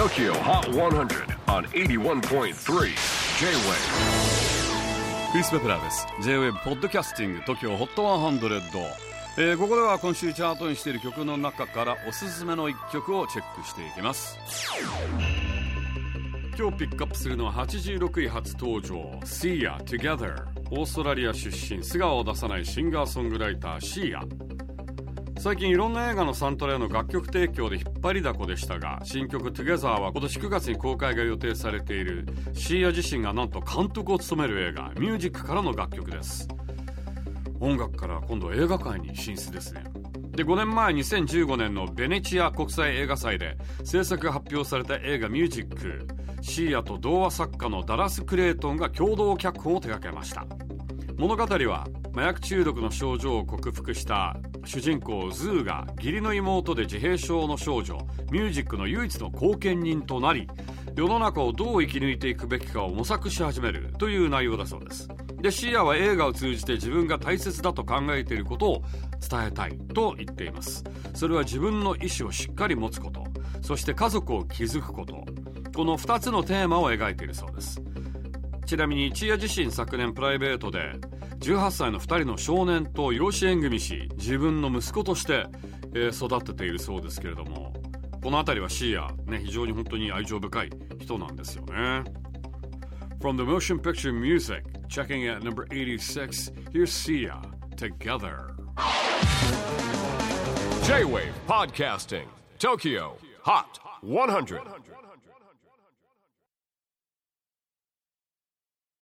TOKYO HOT 100 on 81.3 J-WAVE クリス・ベプラーです。J-WAVE ポッドキャスティング TOKYO HOT 100、えー、ここでは今週チャートにしている曲の中からおすすめの一曲をチェックしていきます。今日ピックアップするのは86位初登場。Sia Together オーストラリア出身素顔を出さないシンガーソングライターシーア最近いろんな映画のサントラへの楽曲提供で引っ張りだこでしたが新曲 Together は今年9月に公開が予定されているシーア自身がなんと監督を務める映画ミュージックからの楽曲です。音楽から今度映画界に進出ですね。で5年前2015年のベネチア国際映画祭で制作が発表された映画ミュージックシーアと童話作家のダラス・クレイトンが共同脚本を手掛けました。物語は麻薬中毒の症状を克服した主人公ズーが義理の妹で自閉症の少女ミュージックの唯一の後見人となり世の中をどう生き抜いていくべきかを模索し始めるという内容だそうです。でシーアは映画を通じて自分が大切だと考えていることを伝えたいと言っています。それは自分の意思をしっかり持つこと。そして家族を築くこと。この2つのテーマを描いているそうです。ちなみに一夜自身昨年プライベートで18歳の2人の少年と養子縁組し自分の息子として、えー、育てているそうですけれどもこの辺りはシーア、ね、非常に本当に愛情深い人なんですよね From the motion picture music checking at number 86 here's Sia Together J-Wave Podcasting Tokyo Hot 100